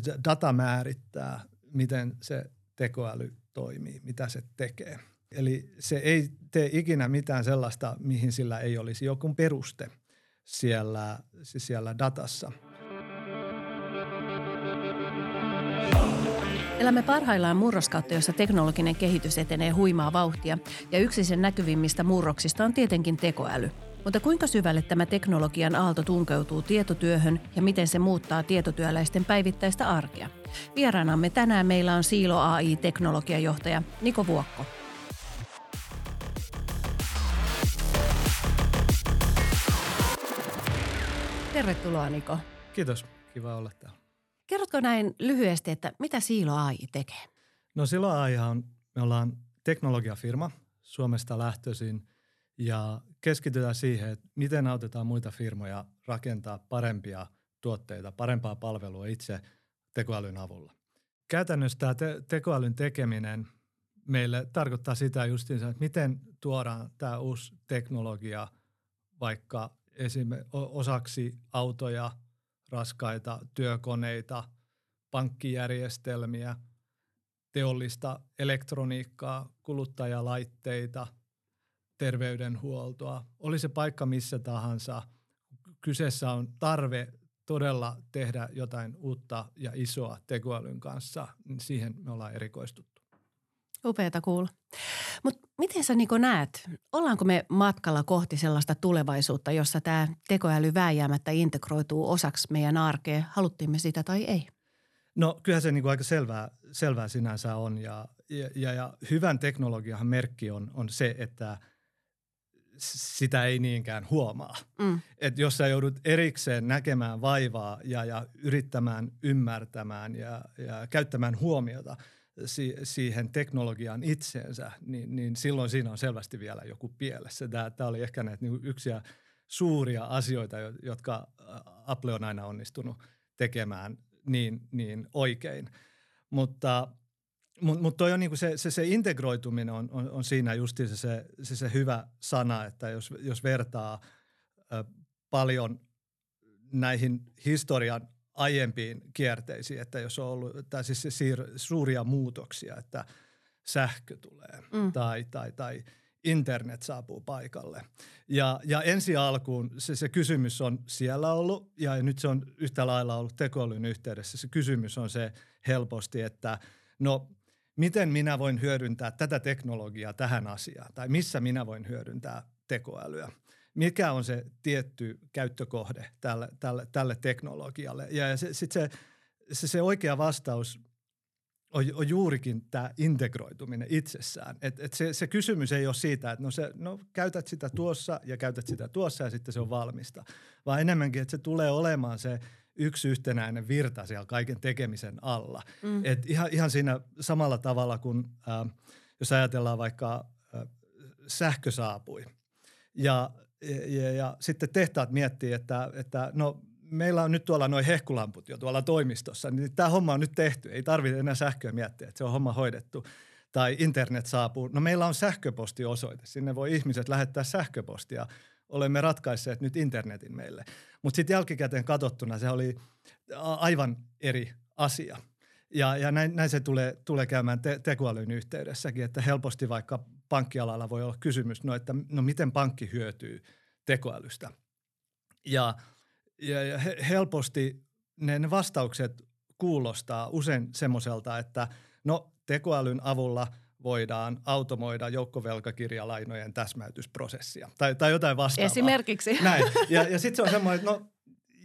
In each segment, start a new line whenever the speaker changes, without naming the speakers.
se data määrittää, miten se tekoäly toimii, mitä se tekee. Eli se ei tee ikinä mitään sellaista, mihin sillä ei olisi joku peruste siellä, siellä datassa.
Elämme parhaillaan murroskautta, jossa teknologinen kehitys etenee huimaa vauhtia, ja yksi sen näkyvimmistä murroksista on tietenkin tekoäly. Mutta kuinka syvälle tämä teknologian aalto tunkeutuu tietotyöhön ja miten se muuttaa tietotyöläisten päivittäistä arkea? Vieraanamme tänään meillä on Siilo AI-teknologiajohtaja Niko Vuokko. Tervetuloa Niko.
Kiitos, kiva olla täällä.
Kerrotko näin lyhyesti, että mitä Siilo AI tekee?
No Siilo AI on, me ollaan teknologiafirma Suomesta lähtöisin ja keskitytään siihen, että miten autetaan muita firmoja rakentaa parempia tuotteita, parempaa palvelua itse tekoälyn avulla. Käytännössä tämä te- tekoälyn tekeminen meille tarkoittaa sitä justiinsa, että miten tuodaan tämä uusi teknologia vaikka esimerkiksi osaksi autoja, raskaita työkoneita, pankkijärjestelmiä, teollista elektroniikkaa, kuluttajalaitteita, terveydenhuoltoa. Oli se paikka missä tahansa. Kyseessä on tarve todella tehdä jotain uutta ja isoa tekoälyn kanssa, niin siihen me ollaan erikoistuttu.
Upeata kuulla. Mutta miten sä Niko näet, ollaanko me matkalla kohti sellaista tulevaisuutta, jossa tämä tekoäly vääjäämättä integroituu osaksi meidän arkea, haluttiin me sitä tai ei?
No kyllähän se niin kuin aika selvää, selvää sinänsä on ja, ja, ja hyvän teknologian merkki on, on se, että sitä ei niinkään huomaa. Mm. Että jos sä joudut erikseen näkemään vaivaa ja, ja yrittämään ymmärtämään ja, ja käyttämään huomiota – si- siihen teknologiaan itseensä, niin, niin silloin siinä on selvästi vielä joku pielessä. Tämä, oli ehkä näitä niin yksiä suuria asioita, jotka Apple on aina onnistunut tekemään niin, niin oikein. Mutta mutta mut toi on niinku se, se, se integroituminen on, on, on siinä just se, se, se, se hyvä sana, että jos, jos vertaa ö, paljon näihin historian aiempiin kierteisiin, että jos on ollut tai siis siir, suuria muutoksia, että sähkö tulee mm. tai, tai, tai internet saapuu paikalle. Ja, ja ensi alkuun se, se kysymys on siellä ollut ja nyt se on yhtä lailla ollut tekoälyn yhteydessä. Se kysymys on se helposti, että no miten minä voin hyödyntää tätä teknologiaa tähän asiaan tai missä minä voin hyödyntää tekoälyä – mikä on se tietty käyttökohde tälle, tälle, tälle teknologialle. Ja sitten se, se, se oikea vastaus on, on juurikin tämä integroituminen itsessään. Et, et se, se kysymys ei ole siitä, että no, se, no käytät sitä tuossa ja käytät sitä tuossa ja sitten se on valmista, vaan enemmänkin, että se tulee olemaan se yksi yhtenäinen virta siellä kaiken tekemisen alla. Mm. Et ihan, ihan siinä samalla tavalla kuin äh, jos ajatellaan vaikka äh, sähkö saapui ja ja, ja sitten tehtaat miettii, että, että no meillä on nyt tuolla noin hehkulamput jo tuolla toimistossa, niin tämä homma on nyt tehty. Ei tarvitse enää sähköä miettiä, että se on homma hoidettu. Tai internet saapuu. No meillä on sähköpostiosoite. Sinne voi ihmiset lähettää sähköpostia. Olemme ratkaisseet nyt internetin meille. Mutta sitten jälkikäteen katsottuna se oli aivan eri asia. Ja, ja näin, näin se tulee, tulee käymään te, tekoälyn yhteydessäkin, että helposti vaikka pankkialalla voi olla kysymys, no että no miten pankki hyötyy tekoälystä. Ja, ja, ja helposti ne, ne vastaukset kuulostaa usein semmoiselta, että no tekoälyn avulla voidaan automoida joukkovelkakirjalainojen täsmäytysprosessia tai, tai jotain vastaavaa.
Esimerkiksi.
Näin. Ja, ja sitten se on semmoinen, että no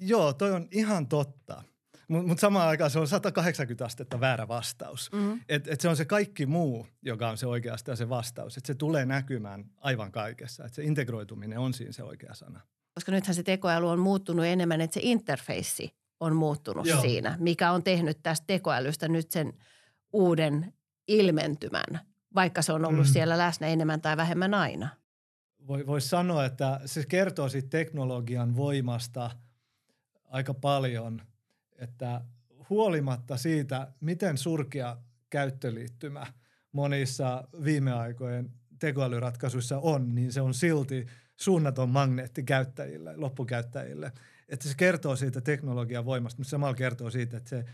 joo, toi on ihan totta – mutta mut samaan aikaan se on 180 astetta väärä vastaus. Mm-hmm. Et, et se on se kaikki muu, joka on se oikeastaan se vastaus. Että se tulee näkymään aivan kaikessa. Että se integroituminen on siinä se oikea sana.
Koska nythän se tekoäly on muuttunut enemmän, että se interfeissi on muuttunut Joo. siinä, mikä on tehnyt tästä tekoälystä nyt sen uuden ilmentymän, vaikka se on ollut mm. siellä läsnä enemmän tai vähemmän aina.
Voi, voi sanoa, että se kertoo siitä teknologian voimasta aika paljon – että huolimatta siitä, miten surkea käyttöliittymä monissa viime aikojen tekoälyratkaisuissa on, niin se on silti suunnaton magneetti käyttäjille, loppukäyttäjille. Että se kertoo siitä teknologian voimasta, mutta samalla kertoo siitä, että se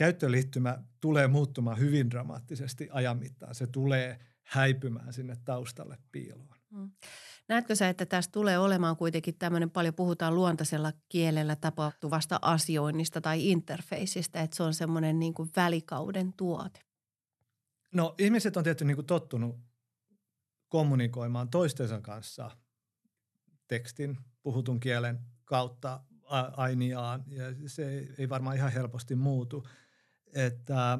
käyttöliittymä tulee muuttumaan hyvin dramaattisesti ajan mittaan. Se tulee häipymään sinne taustalle piiloon. Mm.
Näetkö sä, että tästä tulee olemaan kuitenkin tämmöinen, paljon puhutaan luontaisella kielellä tapahtuvasta asioinnista tai interfeisistä, että se on semmoinen niin kuin välikauden tuote?
No ihmiset on tietysti niin kuin tottunut kommunikoimaan toistensa kanssa tekstin, puhutun kielen kautta ainiaan ja se ei varmaan ihan helposti muutu. Että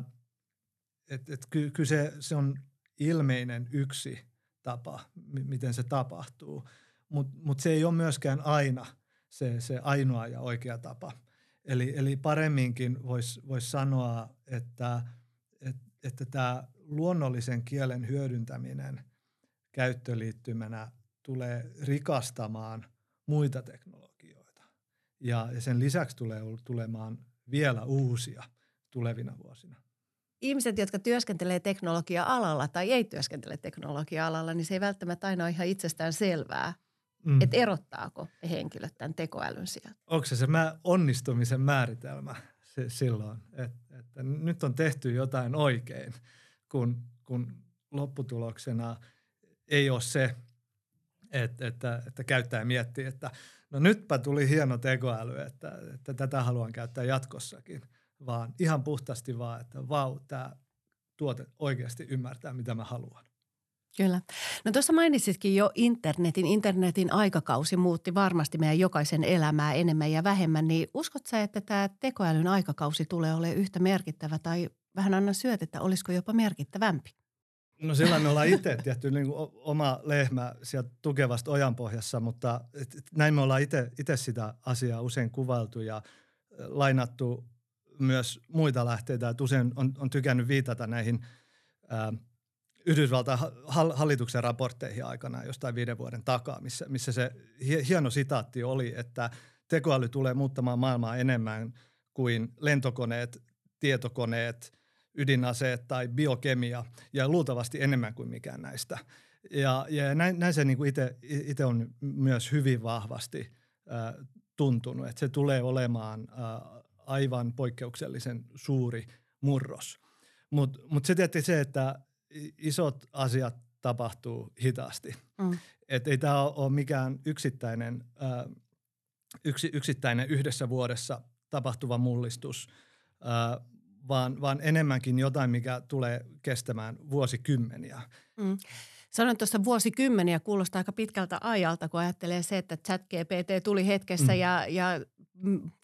et, et ky, kyllä se, se on ilmeinen yksi tapa, miten se tapahtuu, mutta mut se ei ole myöskään aina se, se ainoa ja oikea tapa. Eli, eli paremminkin voisi vois sanoa, että et, että tämä luonnollisen kielen hyödyntäminen käyttöliittymänä tulee rikastamaan muita teknologioita. Ja sen lisäksi tulee tulemaan vielä uusia tulevina vuosina.
Ihmiset, jotka työskentelee teknologia-alalla tai ei työskentele teknologia-alalla, niin se ei välttämättä aina ole ihan itsestään selvää, mm. että erottaako henkilöt tämän tekoälyn sieltä.
Onko se se onnistumisen määritelmä se, silloin, että, että nyt on tehty jotain oikein, kun, kun lopputuloksena ei ole se, että, että, että käyttäjä miettii, että no nytpä tuli hieno tekoäly, että, että tätä haluan käyttää jatkossakin, vaan ihan puhtaasti vaan, että vau, tämä tuote oikeasti ymmärtää, mitä mä haluan.
Kyllä. No tuossa mainitsitkin jo internetin. Internetin aikakausi muutti varmasti meidän jokaisen elämää enemmän ja vähemmän. Niin uskot sä, että tämä tekoälyn aikakausi tulee olemaan yhtä merkittävä tai vähän anna syötettä, olisiko jopa merkittävämpi?
No sillä me ollaan itse tietty niin kuin oma lehmä sieltä tukevasta ojanpohjassa, mutta näin me ollaan itse sitä asiaa usein kuvailtu ja lainattu myös muita lähteitä. Et usein on, on tykännyt viitata näihin ää, Yhdysvaltain hallituksen raportteihin aikana jostain viiden vuoden takaa, missä, missä se hieno sitaatti oli, että tekoäly tulee muuttamaan maailmaa enemmän kuin lentokoneet, tietokoneet – ydinaseet tai biokemia ja luultavasti enemmän kuin mikään näistä. Ja, ja näin, näin se niin itse on myös hyvin vahvasti äh, tuntunut, että se tulee olemaan äh, aivan poikkeuksellisen suuri murros. Mutta mut se tietysti se, että isot asiat tapahtuu hitaasti. Mm. Että ei tämä ole mikään yksittäinen, äh, yksi, yksittäinen yhdessä vuodessa tapahtuva mullistus, äh, vaan, vaan enemmänkin jotain, mikä tulee kestämään vuosikymmeniä. Mm.
Sanoin tuossa vuosikymmeniä, kuulostaa aika pitkältä ajalta, kun ajattelee se, että chat GPT tuli hetkessä mm. ja, ja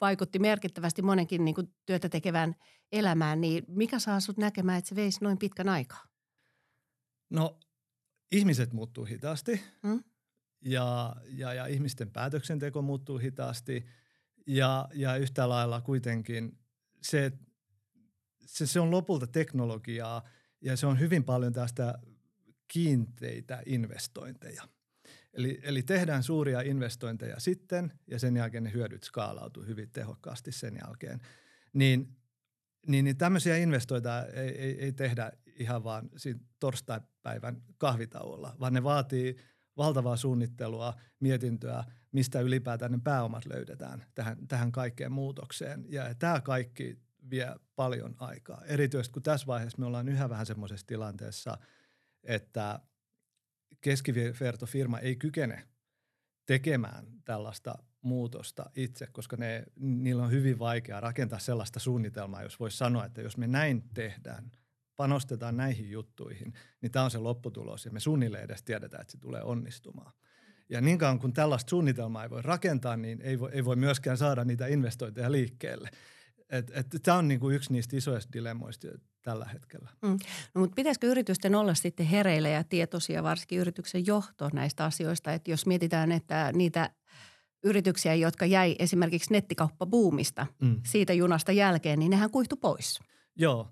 vaikutti merkittävästi monenkin niin kuin työtä tekevän elämään, niin mikä saa sut näkemään, että se veisi noin pitkän aikaa?
No ihmiset muuttuu hitaasti mm. ja, ja, ja ihmisten päätöksenteko muuttuu hitaasti ja, ja yhtä lailla kuitenkin se, se, se on lopulta teknologiaa ja se on hyvin paljon tästä kiinteitä investointeja. Eli, eli tehdään suuria investointeja sitten ja sen jälkeen ne hyödyt skaalautuu hyvin tehokkaasti sen jälkeen. Niin, niin, niin tämmöisiä investointeja ei, ei, ei tehdä ihan vaan siinä torstaipäivän kahvitauolla, vaan ne vaatii valtavaa suunnittelua, mietintöä, mistä ylipäätään ne pääomat löydetään tähän, tähän kaikkeen muutokseen. Ja tämä kaikki vie paljon aikaa. Erityisesti kun tässä vaiheessa me ollaan yhä vähän semmoisessa tilanteessa, että keskivertofirma ei kykene tekemään tällaista muutosta itse, koska ne, niillä on hyvin vaikea rakentaa sellaista suunnitelmaa, jos voisi sanoa, että jos me näin tehdään, panostetaan näihin juttuihin, niin tämä on se lopputulos ja me suunnilleen edes tiedetään, että se tulee onnistumaan. Ja niin kauan kun tällaista suunnitelmaa ei voi rakentaa, niin ei voi, ei voi myöskään saada niitä investointeja liikkeelle. Tämä on niinku yksi niistä isoista dilemmoista tällä hetkellä. Mm.
No, mutta pitäisikö yritysten olla sitten hereillä ja tietoisia, varsinkin yrityksen johto näistä asioista, että jos mietitään, että niitä yrityksiä, jotka jäi esimerkiksi nettikauppabuumista mm. siitä junasta jälkeen, niin nehän kuihtu pois.
Joo,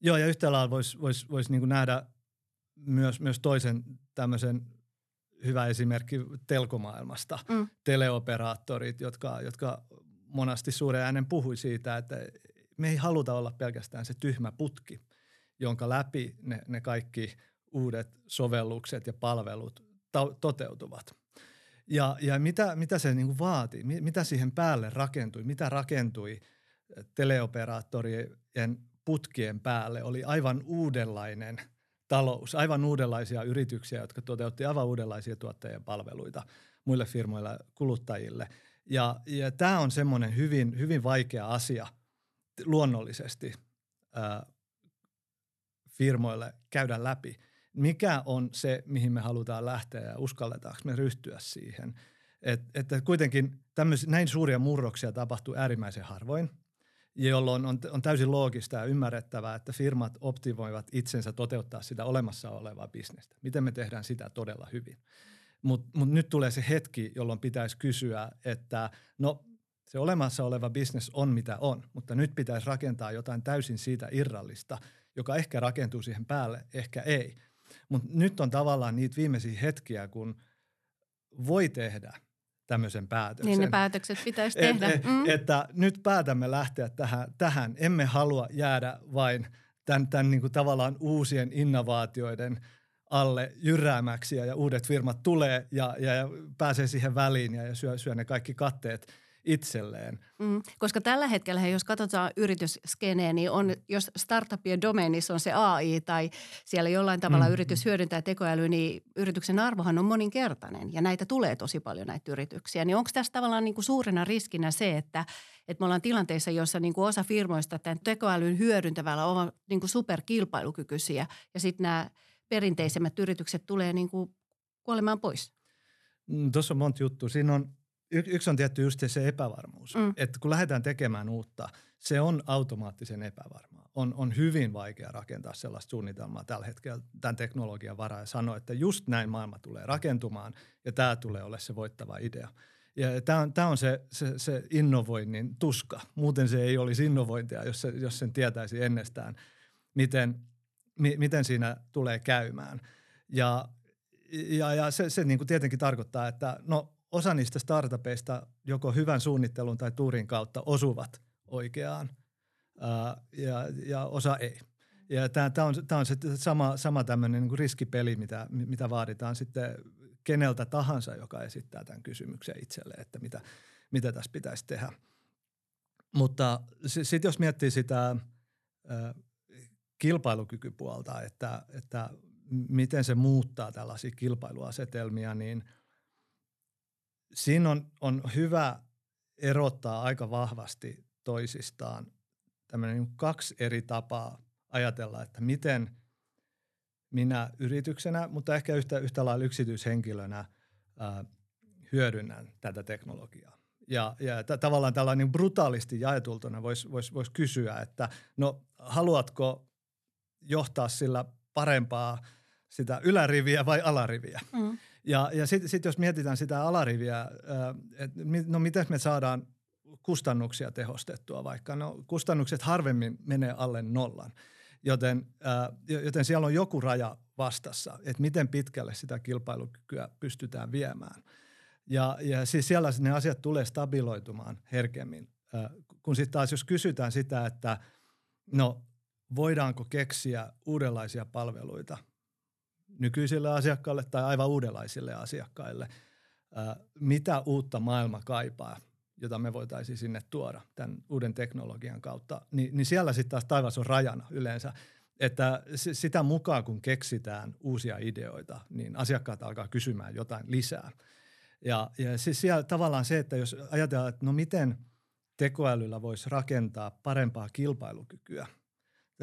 Joo ja yhtä lailla voisi vois, vois niinku nähdä myös, myös toisen tämmöisen hyvä esimerkki telkomaailmasta. Mm. Teleoperaattorit, jotka, jotka monasti suuren äänen puhui siitä, että me ei haluta olla pelkästään se tyhmä putki, jonka läpi ne, ne kaikki uudet sovellukset ja palvelut ta- toteutuvat. Ja, ja mitä, mitä se niin vaati, mitä siihen päälle rakentui, mitä rakentui teleoperaattorien putkien päälle oli aivan uudenlainen talous, aivan uudenlaisia yrityksiä, jotka toteutti aivan uudenlaisia tuottajien palveluita muille firmoille, kuluttajille. Ja, ja tämä on semmoinen hyvin, hyvin vaikea asia luonnollisesti ää, firmoille käydä läpi. Mikä on se, mihin me halutaan lähteä ja uskalletaanko me ryhtyä siihen? Et, että kuitenkin tämmöisiä, näin suuria murroksia tapahtuu äärimmäisen harvoin – jolloin on, on täysin loogista ja ymmärrettävää, että firmat optimoivat itsensä toteuttaa sitä olemassa olevaa bisnestä. Miten me tehdään sitä todella hyvin. Mutta mut nyt tulee se hetki, jolloin pitäisi kysyä, että no se olemassa oleva bisnes on mitä on, mutta nyt pitäisi rakentaa jotain täysin siitä irrallista, joka ehkä rakentuu siihen päälle, ehkä ei. Mutta nyt on tavallaan niitä viimeisiä hetkiä, kun voi tehdä – tämmöisen päätöksen.
Niin ne päätökset pitäisi tehdä.
Et, mm. Että nyt päätämme lähteä tähän, tähän. Emme halua jäädä vain tämän, tämän niin kuin tavallaan uusien innovaatioiden alle jyräämäksi ja, ja uudet firmat tulee ja, ja, ja pääsee siihen väliin ja, ja syö, syö ne kaikki katteet – itselleen.
Mm, koska tällä hetkellä, jos katsotaan yritysskeneen, niin on, jos startupien domeenissa on se AI tai siellä jollain tavalla mm. yritys hyödyntää tekoälyä, niin yrityksen arvohan on moninkertainen ja näitä tulee tosi paljon näitä yrityksiä. Niin onko tässä tavallaan niin kuin suurena riskinä se, että, että me ollaan tilanteessa, jossa niin kuin osa firmoista tämän tekoälyn hyödyntävällä on niin kuin superkilpailukykyisiä ja sitten nämä perinteisemmät yritykset tulee niin kuin kuolemaan pois?
Mm, Tuossa on monta juttua. Siinä on y- yksi on tietty just se epävarmuus. Mm. Että kun lähdetään tekemään uutta, se on automaattisen epävarmaa. On, on hyvin vaikea rakentaa sellaista suunnitelmaa tällä hetkellä tämän teknologian varaa ja sanoa, että just näin maailma tulee rakentumaan ja tämä tulee olla se voittava idea. Ja tämä on, tämä on se, se, se innovoinnin tuska. Muuten se ei olisi innovointia, jos, se, jos sen tietäisi ennestään, miten, mi, miten siinä tulee käymään. Ja, ja, ja se, se niin kuin tietenkin tarkoittaa, että no osa niistä startupeista joko hyvän suunnittelun tai tuurin kautta osuvat oikeaan ää, ja, ja osa ei. Ja tämä on, tää on se sama, sama tämmöinen niin riskipeli, mitä, mitä vaaditaan sitten keneltä tahansa, joka esittää tämän kysymyksen itselleen, että mitä, mitä tässä pitäisi tehdä. Mutta sitten jos miettii sitä kilpailukykypuolta, että, että miten se muuttaa tällaisia kilpailuasetelmia, niin – siinä on, on hyvä erottaa aika vahvasti toisistaan tämmöinen niin kaksi eri tapaa ajatella, että miten minä yrityksenä, mutta ehkä yhtä, yhtä lailla yksityishenkilönä ää, hyödynnän tätä teknologiaa. Ja, ja t- tavallaan tällainen brutaalisti jaetultuna voisi vois, vois kysyä, että no haluatko johtaa sillä parempaa sitä yläriviä vai alariviä? Mm. Ja, ja sitten sit jos mietitään sitä alariviä, että no miten me saadaan kustannuksia tehostettua vaikka. No kustannukset harvemmin menee alle nollan, joten, joten siellä on joku raja vastassa, että miten pitkälle sitä kilpailukykyä pystytään viemään. Ja, ja siis siellä ne asiat tulee stabiloitumaan herkemmin. kun sitten taas jos kysytään sitä, että no voidaanko keksiä uudenlaisia palveluita – nykyisille asiakkaille tai aivan uudenlaisille asiakkaille. Mitä uutta maailma kaipaa, jota me voitaisiin sinne tuoda tämän uuden teknologian kautta, niin, niin siellä sitten taas taivas on rajana yleensä. Että sitä mukaan, kun keksitään uusia ideoita, niin asiakkaat alkaa kysymään jotain lisää. Ja, ja siis siellä tavallaan se, että jos ajatellaan, että no miten tekoälyllä voisi rakentaa parempaa kilpailukykyä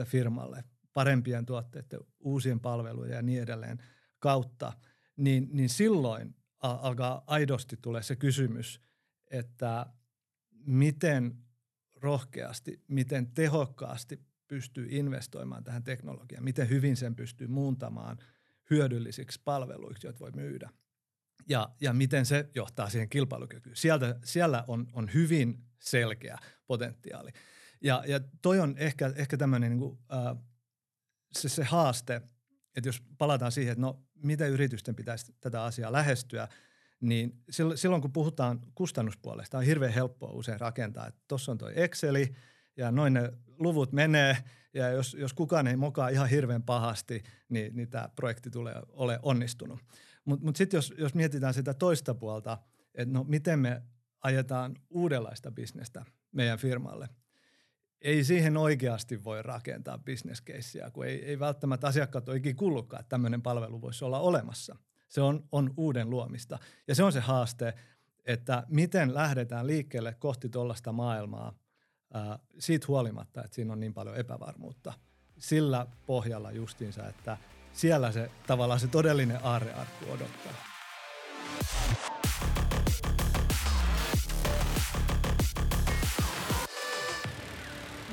firmalle, parempien tuotteiden, uusien palvelujen ja niin edelleen kautta, niin, niin silloin alkaa aidosti tulla se kysymys, että miten rohkeasti, miten tehokkaasti pystyy investoimaan tähän teknologiaan, miten hyvin sen pystyy muuntamaan hyödyllisiksi palveluiksi, joita voi myydä. Ja, ja miten se johtaa siihen kilpailukykyyn. Sieltä, siellä on, on hyvin selkeä potentiaali. Ja, ja toi on ehkä, ehkä tämmöinen niin kuin, äh, se, se haaste, että jos palataan siihen, että no miten yritysten pitäisi tätä asiaa lähestyä, niin silloin kun puhutaan kustannuspuolesta, on hirveän helppoa usein rakentaa, että tuossa on tuo Exceli ja noin ne luvut menee ja jos, jos kukaan ei mokaa ihan hirveän pahasti, niin, niin tämä projekti tulee ole onnistunut. Mutta mut sitten jos, jos mietitään sitä toista puolta, että no miten me ajetaan uudenlaista bisnestä meidän firmalle – ei siihen oikeasti voi rakentaa bisneskeissiä, kun ei, ei välttämättä asiakkaat ole ikinä kuullutkaan, että tämmöinen palvelu voisi olla olemassa. Se on, on uuden luomista. Ja se on se haaste, että miten lähdetään liikkeelle kohti tuollaista maailmaa ää, siitä huolimatta, että siinä on niin paljon epävarmuutta. Sillä pohjalla justiinsa, että siellä se tavallaan se todellinen aarrearkku odottaa.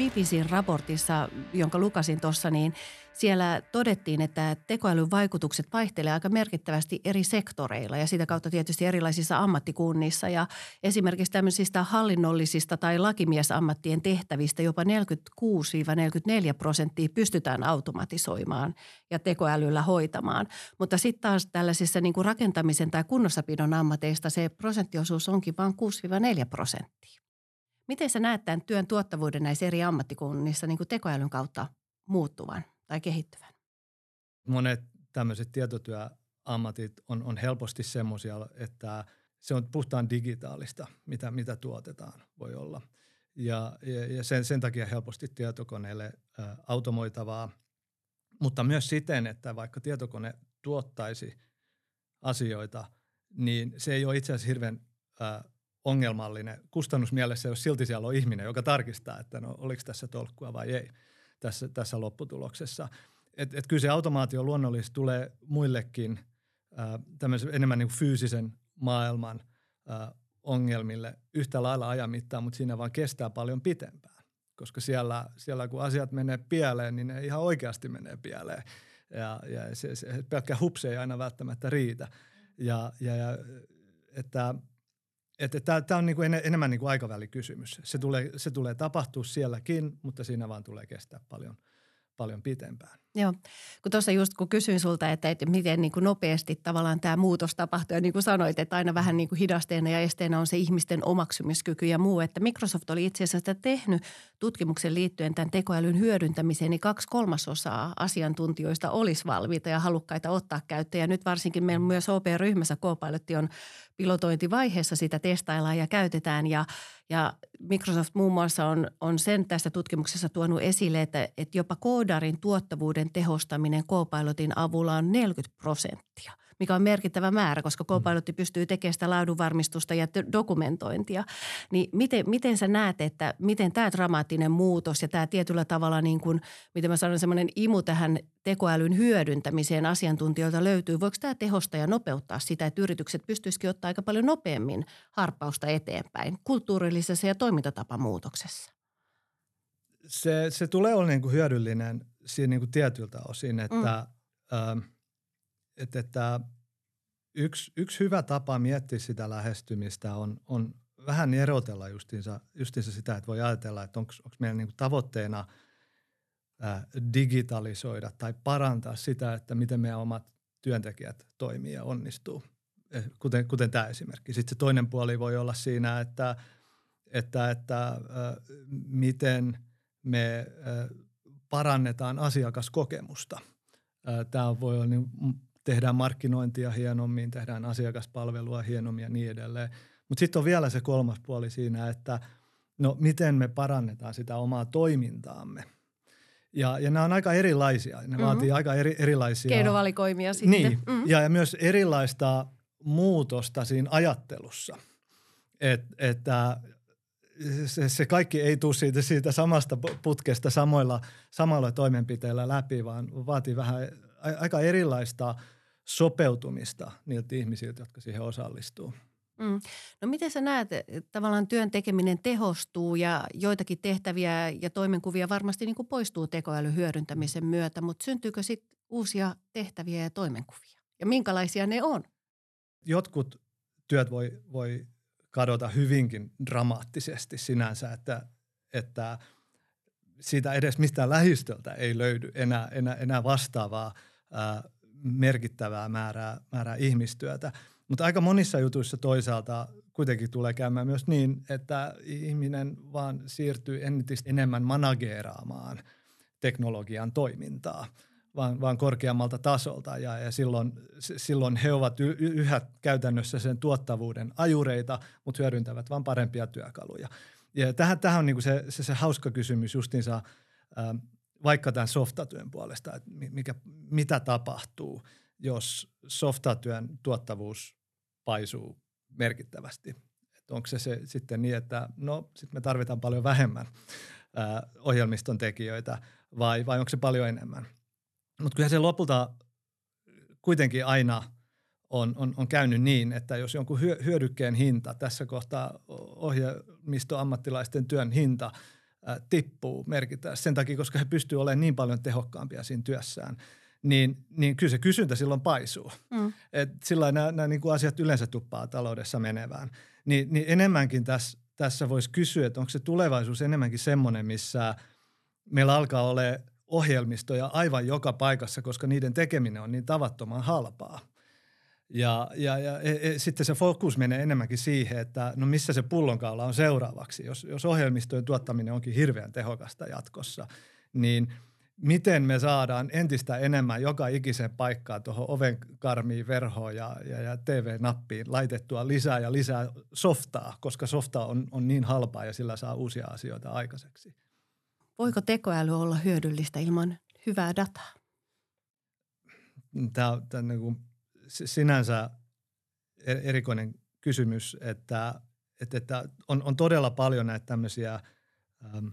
BBCn raportissa, jonka lukasin tuossa, niin siellä todettiin, että tekoälyn vaikutukset vaihtelevat aika merkittävästi eri sektoreilla ja sitä kautta tietysti erilaisissa ammattikunnissa. Ja esimerkiksi tämmöisistä hallinnollisista tai lakimiesammattien tehtävistä jopa 46-44 prosenttia pystytään automatisoimaan ja tekoälyllä hoitamaan. Mutta sitten taas tällaisissa niin kuin rakentamisen tai kunnossapidon ammateista se prosenttiosuus onkin vain 6-4 prosenttia. Miten sä näet tämän työn tuottavuuden näissä eri ammattikunnissa niin kuin tekoälyn kautta muuttuvan tai kehittyvän?
Monet tämmöiset tietotyöammatit on, on helposti semmoisia, että se on puhtaan digitaalista, mitä, mitä tuotetaan voi olla. Ja, ja, ja sen, sen takia helposti tietokoneelle ä, automoitavaa, mutta myös siten, että vaikka tietokone tuottaisi asioita, niin se ei ole itse asiassa hirveän ä, ongelmallinen kustannusmielessä, jos silti siellä on ihminen, joka tarkistaa, että no oliko tässä tolkkua vai ei tässä, tässä lopputuloksessa. Et, et kyllä se automaatio luonnollisesti tulee muillekin äh, enemmän niin kuin fyysisen maailman äh, ongelmille yhtä lailla ajan mittaan, mutta siinä vaan kestää paljon pitempään. Koska siellä, siellä kun asiat menee pieleen, niin ne ihan oikeasti menee pieleen. Ja, ja se, se pelkkä hupse ei aina välttämättä riitä. Ja, ja, ja että että tämä on niinku en, enemmän niinku aikavälikysymys. Se tulee, se tulee tapahtua sielläkin, mutta siinä vaan tulee kestää paljon, paljon pitempään.
Joo, kun tuossa just kun kysyin sulta, että, että miten niin kuin nopeasti tavallaan tämä muutos tapahtuu ja niin kuin sanoit, että aina vähän niin kuin hidasteena ja esteenä on se ihmisten omaksumiskyky ja muu, että Microsoft oli itse asiassa tehnyt tutkimuksen liittyen tämän tekoälyn hyödyntämiseen, niin kaksi kolmasosaa asiantuntijoista olisi valmiita ja halukkaita ottaa käyttöön. Ja nyt varsinkin meillä myös OP-ryhmässä Copilot on pilotointivaiheessa sitä testaillaan ja käytetään. Ja, ja Microsoft muun muassa on, on sen tästä tutkimuksessa tuonut esille, että, että jopa koodarin tuottavuuden tehostaminen Copilotin avulla on 40 prosenttia – mikä on merkittävä määrä, koska Copilotti pystyy tekemään sitä laadunvarmistusta ja dokumentointia. Niin miten, miten sä näet, että miten tämä dramaattinen muutos ja tämä tietyllä tavalla niin kuin, miten mä sanon, semmoinen imu tähän tekoälyn hyödyntämiseen asiantuntijoilta löytyy. Voiko tämä tehostaa ja nopeuttaa sitä, että yritykset pystyisikin ottaa aika paljon nopeammin harppausta eteenpäin kulttuurillisessa ja toimintatapamuutoksessa?
Se, se tulee olla niin kuin hyödyllinen siinä niin kuin tietyltä osin, että mm. ähm, – että, että yksi, yksi hyvä tapa miettiä sitä lähestymistä on, on vähän erotella justiinsa, justiinsa sitä, että voi ajatella, että onko meidän niin tavoitteena ää, digitalisoida tai parantaa sitä, että miten meidän omat työntekijät toimii ja onnistuu, eh, kuten, kuten tämä esimerkki. Sitten se toinen puoli voi olla siinä, että, että, että ää, miten me ää, parannetaan asiakaskokemusta. Tämä voi olla niin tehdään markkinointia hienommin, tehdään asiakaspalvelua hienommin ja niin edelleen. Mutta sitten on vielä se kolmas puoli siinä, että no miten me parannetaan sitä omaa toimintaamme. Ja, ja nämä on aika erilaisia. Ne mm-hmm. vaatii aika eri, erilaisia...
Keinovalikoimia sitten.
Niin, mm-hmm. ja, ja myös erilaista muutosta siinä ajattelussa. Et, että se, se kaikki ei tule siitä, siitä samasta putkesta samoilla, samoilla toimenpiteillä läpi, vaan vaatii vähän aika erilaista sopeutumista niiltä ihmisiltä, jotka siihen osallistuu.
Mm. No miten sä näet, että tavallaan työn tekeminen tehostuu ja joitakin tehtäviä ja toimenkuvia varmasti niin kuin poistuu tekoälyn hyödyntämisen myötä, mutta syntyykö sitten uusia tehtäviä ja toimenkuvia? Ja minkälaisia ne on?
Jotkut työt voi, voi kadota hyvinkin dramaattisesti sinänsä, että, että siitä edes mistään lähistöltä ei löydy enää, enää, enää vastaavaa ää, merkittävää määrää, määrää ihmistyötä. Mutta aika monissa jutuissa toisaalta kuitenkin tulee käymään myös niin, että ihminen vaan siirtyy entistä enemmän manageeraamaan teknologian toimintaa vaan, vaan korkeammalta tasolta ja, ja silloin, silloin he ovat yhä käytännössä sen tuottavuuden ajureita, mutta hyödyntävät vain parempia työkaluja. Ja tähän, tähän on niin se, se, se hauska kysymys justiinsa äh, vaikka tämän softatyön puolesta, että mikä, mitä tapahtuu, jos softatyön tuottavuus paisuu merkittävästi. Että onko se, se sitten niin, että no sitten me tarvitaan paljon vähemmän äh, ohjelmiston tekijöitä vai, vai onko se paljon enemmän. Mutta kyllä se lopulta kuitenkin aina – on, on, on käynyt niin, että jos jonkun hyödykkeen hinta, tässä kohtaa ohjelmistoammattilaisten työn hinta ää, tippuu merkittävästi sen takia, koska he pystyvät olemaan niin paljon tehokkaampia siinä työssään, niin, niin kyllä se kysyntä silloin paisuu. Mm. Et sillä nämä, nämä niin kuin asiat yleensä tuppaa taloudessa menevään. Ni, niin enemmänkin tässä, tässä voisi kysyä, että onko se tulevaisuus enemmänkin semmoinen, missä meillä alkaa olla ohjelmistoja aivan joka paikassa, koska niiden tekeminen on niin tavattoman halpaa – ja, ja, ja e, e, sitten se fokus menee enemmänkin siihen, että no missä se pullonkaula on seuraavaksi. Jos, jos ohjelmistojen tuottaminen onkin hirveän tehokasta jatkossa, niin miten me saadaan entistä enemmän joka ikisen paikkaa tuohon ovenkarmiin, verhoon ja, ja, ja TV-nappiin laitettua lisää ja lisää softaa, koska softa on, on niin halpaa ja sillä saa uusia asioita aikaiseksi.
Voiko tekoäly olla hyödyllistä ilman hyvää dataa?
Tämä, tämä niin kuin sinänsä e-, erikoinen kysymys, että, että, että on, on todella paljon näitä tämmöisiä äm,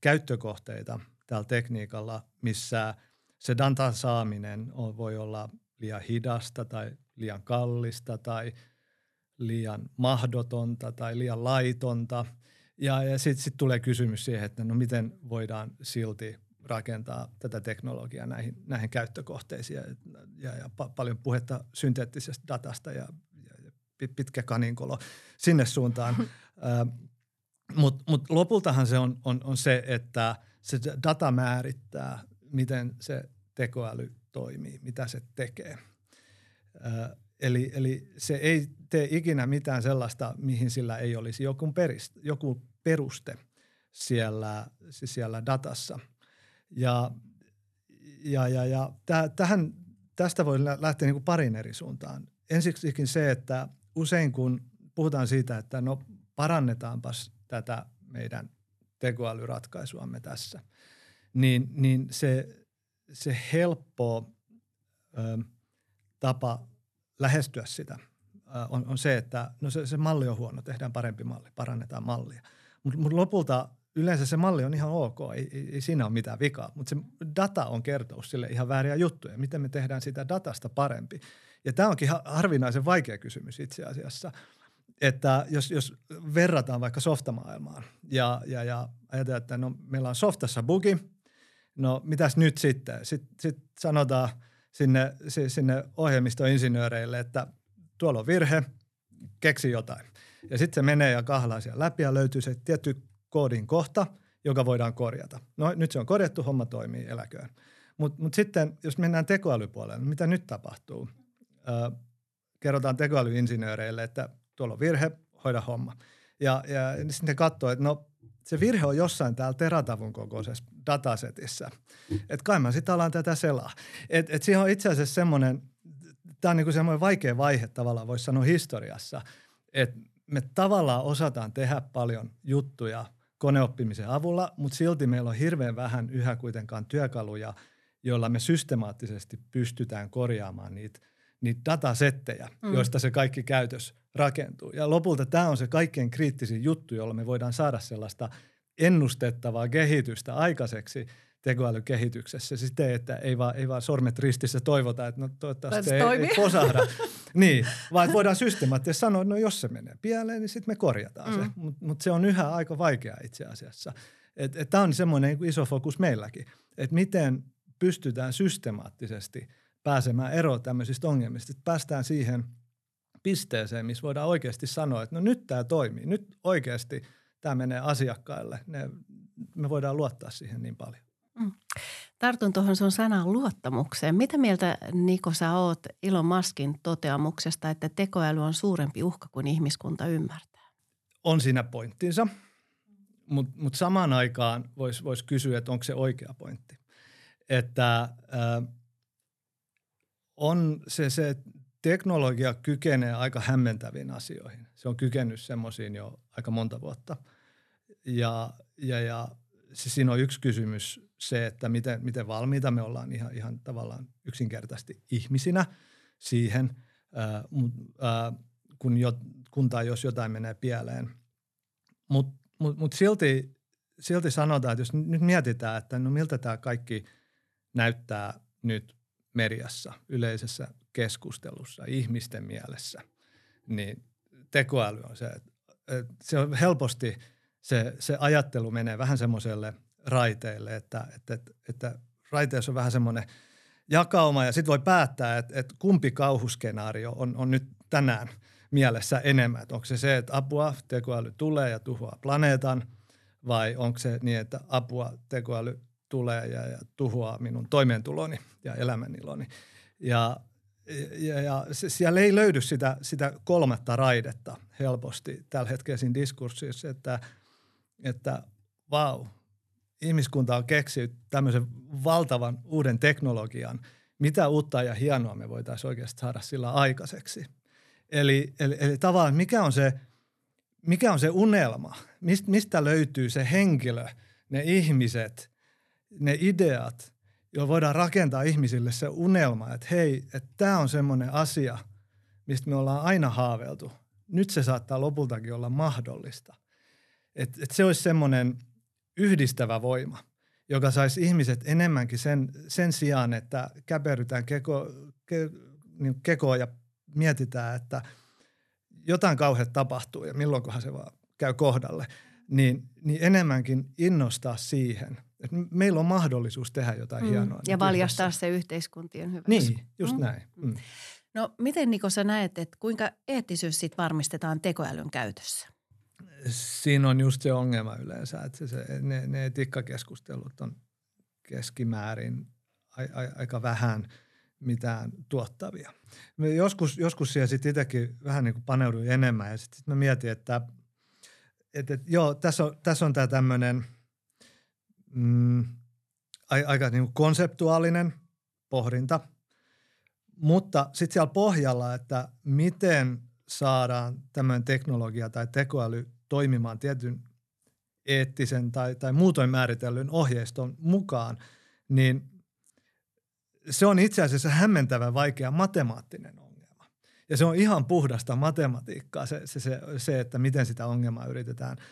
käyttökohteita tällä tekniikalla, missä se datan saaminen on, voi olla liian hidasta tai liian kallista tai liian mahdotonta tai liian laitonta. Ja, ja sitten sit tulee kysymys siihen, että no miten voidaan silti rakentaa tätä teknologiaa näihin, näihin käyttökohteisiin ja, ja, ja pa- paljon puhetta synteettisestä datasta ja, ja pitkä kaninkolo sinne suuntaan. Mutta mut lopultahan se on, on, on se, että se data määrittää, miten se tekoäly toimii, mitä se tekee. Ö, eli, eli se ei tee ikinä mitään sellaista, mihin sillä ei olisi joku, perist, joku peruste siellä, siis siellä datassa – ja, ja, ja, ja täh, tähän, tästä voi lähteä niin kuin parin eri suuntaan. Ensiksikin se, että usein kun puhutaan siitä, että no parannetaanpas tätä meidän tekoälyratkaisuamme tässä, niin, niin se, se helppo ö, tapa lähestyä sitä ö, on, on se, että no se, se malli on huono, tehdään parempi malli, parannetaan mallia. Mutta mut lopulta yleensä se malli on ihan ok, ei, ei, ei siinä ole mitään vikaa, mutta se data on kertous sille ihan vääriä juttuja. Miten me tehdään sitä datasta parempi? Ja tämä onkin harvinaisen vaikea kysymys itse asiassa, että jos, jos verrataan vaikka softamaailmaan ja, ja, ja ajatellaan, että no, meillä on softassa bugi, no mitäs nyt sitten? Sitten sit sanotaan sinne, sinne ohjelmistoinsinööreille, että tuolla on virhe, keksi jotain. Ja sitten se menee ja kahlaa siellä läpi ja löytyy se tietty koodin kohta, joka voidaan korjata. No nyt se on korjattu, homma toimii, eläköön. Mutta mut sitten, jos mennään tekoälypuolelle, niin mitä nyt tapahtuu? Ö, kerrotaan tekoälyinsinööreille, että tuolla on virhe, hoida homma. Ja, ja sitten katsoo, että no se virhe on jossain täällä teratavun kokoisessa datasetissä. Että kai mä sitten alan tätä selaa. Että et siihen on itse asiassa semmoinen, tämä on niinku semmoinen vaikea vaihe tavallaan, voisi sanoa historiassa, että me tavallaan osataan tehdä paljon juttuja – koneoppimisen avulla, mutta silti meillä on hirveän vähän yhä kuitenkaan työkaluja, joilla me systemaattisesti pystytään korjaamaan niitä, niitä datasettejä, mm. joista se kaikki käytös rakentuu. Ja lopulta tämä on se kaikkein kriittisin juttu, jolla me voidaan saada sellaista ennustettavaa kehitystä aikaiseksi – tekoälykehityksessä siten, että ei vaan, ei vaan sormet ristissä toivota, että no toivottavasti ei, ei posahda. niin, vaan voidaan systemaattisesti sanoa, että no jos se menee pieleen, niin sitten me korjataan mm. se. Mutta mut se on yhä aika vaikea itse asiassa. Tämä on semmoinen niin iso fokus meilläkin, että miten pystytään systemaattisesti pääsemään eroon tämmöisistä ongelmista, että päästään siihen pisteeseen, missä voidaan oikeasti sanoa, että no nyt tämä toimii, nyt oikeasti tämä menee asiakkaille, ne, me voidaan luottaa siihen niin paljon. Mm.
Tartun tuohon sun sanaan luottamukseen. Mitä mieltä Niko sä oot Ilon Maskin toteamuksesta, että tekoäly on suurempi uhka kuin ihmiskunta ymmärtää?
On siinä pointtinsa, mutta mut samaan aikaan voisi vois kysyä, että onko se oikea pointti. Että äh, on se, se teknologia kykenee aika hämmentäviin asioihin. Se on kykennyt semmoisiin jo aika monta vuotta – Ja, ja, ja siis siinä on yksi kysymys se, että miten, miten valmiita me ollaan ihan, ihan tavallaan yksinkertaisesti ihmisinä siihen, ää, ää, kun, jo, kun tai jos jotain menee pieleen. Mutta mut, mut silti, silti sanotaan, että jos nyt mietitään, että no miltä tämä kaikki näyttää nyt mediassa, yleisessä keskustelussa, ihmisten mielessä, niin tekoäly on se, että se on helposti se, se ajattelu menee vähän semmoiselle raiteille, että, että, että, että raiteessa on vähän semmoinen jakauma ja sitten voi päättää, että, että kumpi kauhuskenaario on, on nyt tänään mielessä enemmän. Että onko se se, että apua tekoäly tulee ja tuhoaa planeetan vai onko se niin, että apua tekoäly tulee ja, ja tuhoaa minun toimeentuloni ja elämäniloni. Ja, ja, ja siellä ei löydy sitä, sitä kolmatta raidetta helposti tällä hetkellä siinä diskurssissa, että, että vau, ihmiskunta on keksinyt tämmöisen valtavan uuden teknologian. Mitä uutta ja hienoa me voitaisiin oikeasti saada sillä aikaiseksi. Eli, eli, eli tavallaan mikä on se, mikä on se unelma? Mist, mistä löytyy se henkilö, ne ihmiset, ne ideat, joilla voidaan rakentaa ihmisille se unelma, että hei, että tämä on semmoinen asia, mistä me ollaan aina haaveiltu. Nyt se saattaa lopultakin olla mahdollista. Että et se olisi semmoinen yhdistävä voima, joka saisi ihmiset enemmänkin sen, sen sijaan, että käperytään keko, ke, niin kekoa ja mietitään, että jotain kauheat tapahtuu ja milloinkohan se vaan käy kohdalle, niin, niin enemmänkin innostaa siihen – että meillä on mahdollisuus tehdä jotain mm. hienoa.
Ja valjastaa yhdessä. se yhteiskuntien hyväksi.
Niin, just mm. näin. Mm.
No miten Niko sä näet, että kuinka eettisyys sit varmistetaan tekoälyn käytössä?
Siinä on just se ongelma yleensä, että se, ne, ne etikkakeskustelut on keskimäärin a, a, aika vähän mitään tuottavia. Me joskus, joskus siihen sitten itsekin vähän niin kuin paneuduin enemmän ja sitten sit mä mietin, että, että, että joo, tässä on, tässä on tämä tämmöinen – mm, aika niin kuin konseptuaalinen pohdinta, mutta sitten siellä pohjalla, että miten saadaan tämmöinen teknologia tai tekoäly toimimaan tietyn eettisen tai, tai muutoin määritellyn ohjeiston mukaan, niin se on itse asiassa hämmentävän vaikea matemaattinen ongelma. Ja se on ihan puhdasta matematiikkaa se, se, se, se että miten sitä ongelmaa yritetään –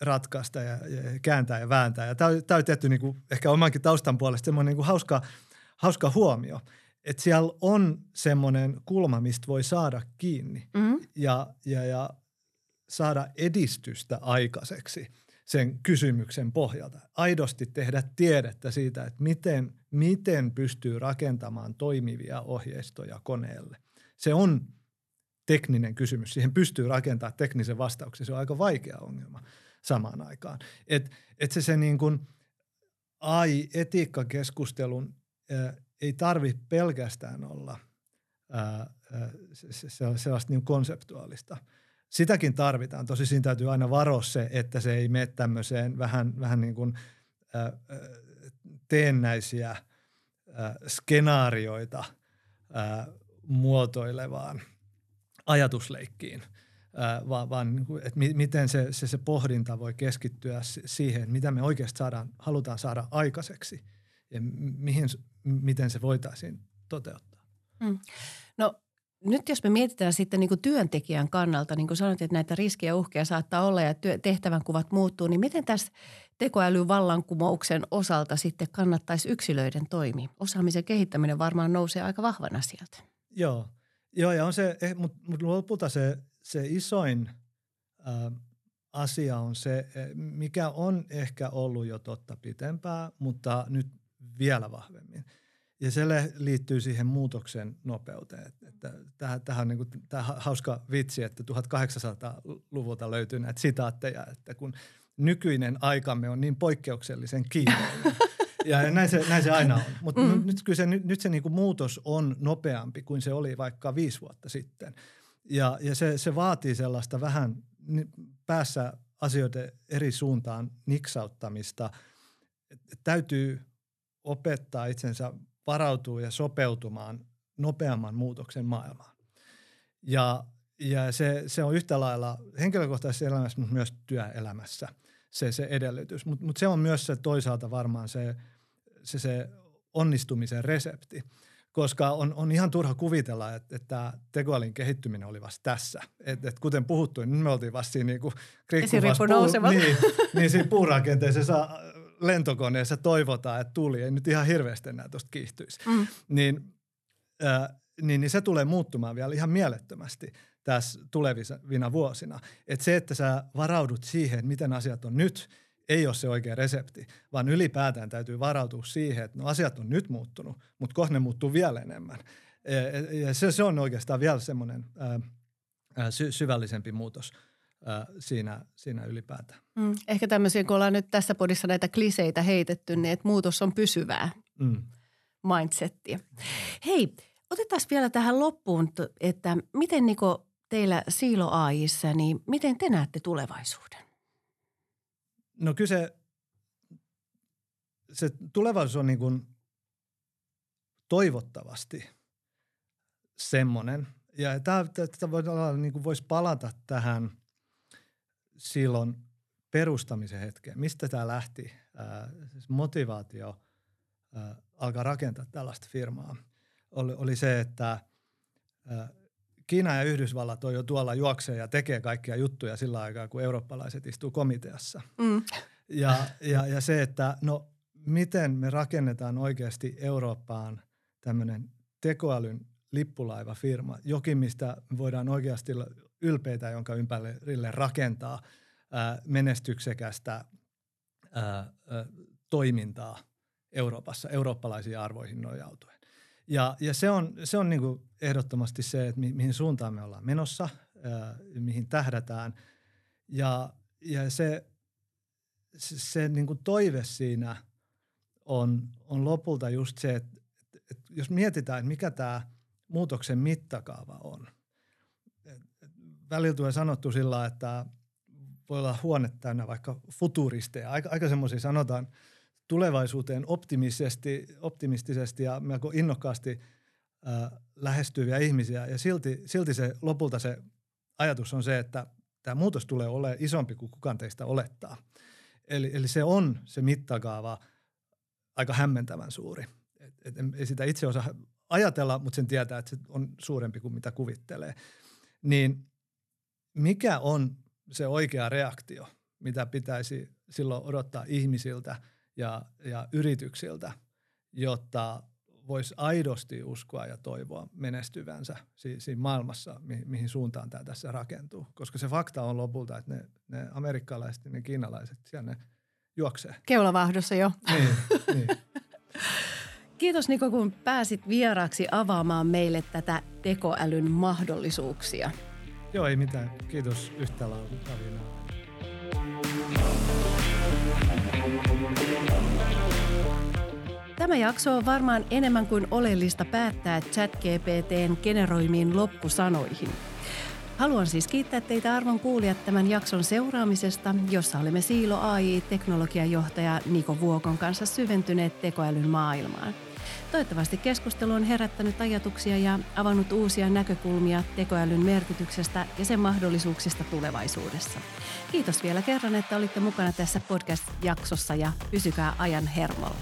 ratkaista ja, ja kääntää ja vääntää. Ja tämä on, tämä on tehty niin kuin, ehkä omankin taustan puolesta semmoinen niin kuin hauska, hauska huomio, että siellä on semmoinen kulma, mistä voi saada kiinni mm-hmm. ja, ja, ja saada edistystä aikaiseksi sen kysymyksen pohjalta. Aidosti tehdä tiedettä siitä, että miten, miten pystyy rakentamaan toimivia ohjeistoja koneelle. Se on tekninen kysymys. Siihen pystyy rakentamaan teknisen vastauksen. Se on aika vaikea ongelma samaan aikaan. Et, et se, se niin kuin AI-etiikkakeskustelun ää, ei tarvitse pelkästään olla ää, se, se, se, sellaista niin konseptuaalista. Sitäkin tarvitaan. Tosi siinä täytyy aina varoa se, että se ei mene tämmöiseen vähän, vähän niin kuin ää, teennäisiä ää, skenaarioita ää, muotoilevaan – ajatusleikkiin, vaan, vaan niin että miten se, se, se pohdinta voi keskittyä siihen, mitä me oikeasti saadaan, halutaan saada aikaiseksi ja mihin, miten se voitaisiin toteuttaa. Mm.
No nyt jos me mietitään sitten niin kuin työntekijän kannalta, niin kuin sanoit, että näitä riskejä ja uhkia saattaa olla ja työ, tehtävän kuvat muuttuu, niin miten tässä tekoälyn vallankumouksen osalta sitten kannattaisi yksilöiden toimia? Osaamisen kehittäminen varmaan nousee aika vahvana sieltä.
Joo, Joo, ja on se, eh, mutta mut lopulta se, se isoin ä, asia on se, e, mikä on ehkä ollut jo totta pitempää, mutta nyt vielä vahvemmin. Ja se liittyy siihen muutoksen nopeuteen. Että tähän, tähän niin kuin, tähän hauska vitsi, että 1800-luvulta löytyy näitä sitaatteja, että kun nykyinen aikamme on niin poikkeuksellisen kiireinen, ja näin se, näin se aina on. Mutta mm. nyt, kyllä se, nyt, nyt se niinku muutos on nopeampi kuin se oli vaikka viisi vuotta sitten. Ja, ja se, se vaatii sellaista vähän päässä asioiden eri suuntaan niksauttamista. Täytyy opettaa itsensä varautuu ja sopeutumaan nopeamman muutoksen maailmaan. Ja, ja se, se on yhtä lailla henkilökohtaisessa elämässä, mutta myös työelämässä. Se, se edellytys. Mutta mut se on myös se toisaalta varmaan se, se, se onnistumisen resepti koska on, on ihan turha kuvitella, että, että tekoälyn kehittyminen oli vasta tässä. Et, et kuten puhuttuin, niin me oltiin vasta siinä niinku
puu,
niin, niin siinä puurakenteisessa lentokoneessa toivotaan, että tuli ei nyt ihan hirveästi enää tuosta kiihtyisi. Mm. Niin, äh, niin, niin se tulee muuttumaan vielä ihan mielettömästi tässä tulevina vuosina. Että se, että sä varaudut siihen, miten asiat on nyt – ei ole se oikea resepti, vaan ylipäätään täytyy varautua siihen, että no asiat on nyt muuttunut, mutta kohta ne muuttuu vielä enemmän. Ja se, se on oikeastaan vielä semmoinen sy- syvällisempi muutos siinä, siinä ylipäätään.
Mm, ehkä tämmöisiä, kun ollaan nyt tässä podissa näitä kliseitä heitetty, niin että muutos on pysyvää mm. mindsettiä. Hei, otetaan vielä tähän loppuun, että miten Niko teillä Siilo AIssa, niin miten te näette tulevaisuuden?
No kyllä se, tulevaisuus on niin kuin toivottavasti semmoinen. Ja tämä, voi olla, niin kuin voisi palata tähän silloin perustamisen hetkeen. Mistä tämä lähti? Ää, siis motivaatio alkaa rakentaa tällaista firmaa. Oli, oli se, että Kiina ja Yhdysvallat on jo tuolla juoksee ja tekee kaikkia juttuja sillä aikaa, kun eurooppalaiset istuu komiteassa. Mm. Ja, ja, ja se, että no miten me rakennetaan oikeasti Eurooppaan tämmöinen tekoälyn lippulaivafirma, jokin mistä voidaan oikeasti olla ylpeitä, jonka ympärille rakentaa ää, menestyksekästä ää, ää, toimintaa Euroopassa, eurooppalaisiin arvoihin nojautuen. Ja, ja se on, se on niin kuin ehdottomasti se, että mi, mihin suuntaan me ollaan menossa, ää, mihin tähdätään. Ja, ja se, se, se niin kuin toive siinä on, on lopulta just se, että, että jos mietitään, että mikä tämä muutoksen mittakaava on. Välillä tulee sanottu sillä että voi olla huone täynnä vaikka futuristeja. Aika, aika semmoisia sanotaan – tulevaisuuteen optimistisesti, optimistisesti ja melko innokkaasti äh, lähestyviä ihmisiä. Ja silti, silti se lopulta se ajatus on se, että tämä muutos tulee olemaan isompi kuin kukaan teistä olettaa. Eli, eli se on se mittakaava aika hämmentävän suuri. Et, et, ei sitä itse osaa ajatella, mutta sen tietää, että se on suurempi kuin mitä kuvittelee. Niin mikä on se oikea reaktio, mitä pitäisi silloin odottaa ihmisiltä – ja, ja yrityksiltä, jotta voisi aidosti uskoa ja toivoa menestyvänsä siinä maailmassa, mi- mihin suuntaan tämä tässä rakentuu. Koska se fakta on lopulta, että ne, ne amerikkalaiset ja ne kiinalaiset siellä ne juoksee.
Keulavahdossa jo.
Niin, niin.
Kiitos Niko, kun pääsit vieraaksi avaamaan meille tätä tekoälyn mahdollisuuksia.
Joo, ei mitään. Kiitos yhtä lailla,
Tämä jakso on varmaan enemmän kuin oleellista päättää ChatGPTn generoimiin loppusanoihin. Haluan siis kiittää teitä arvon kuulijat tämän jakson seuraamisesta, jossa olemme Siilo AI-teknologiajohtaja Niko Vuokon kanssa syventyneet tekoälyn maailmaan. Toivottavasti keskustelu on herättänyt ajatuksia ja avannut uusia näkökulmia tekoälyn merkityksestä ja sen mahdollisuuksista tulevaisuudessa. Kiitos vielä kerran, että olitte mukana tässä podcast-jaksossa ja pysykää ajan hermolla.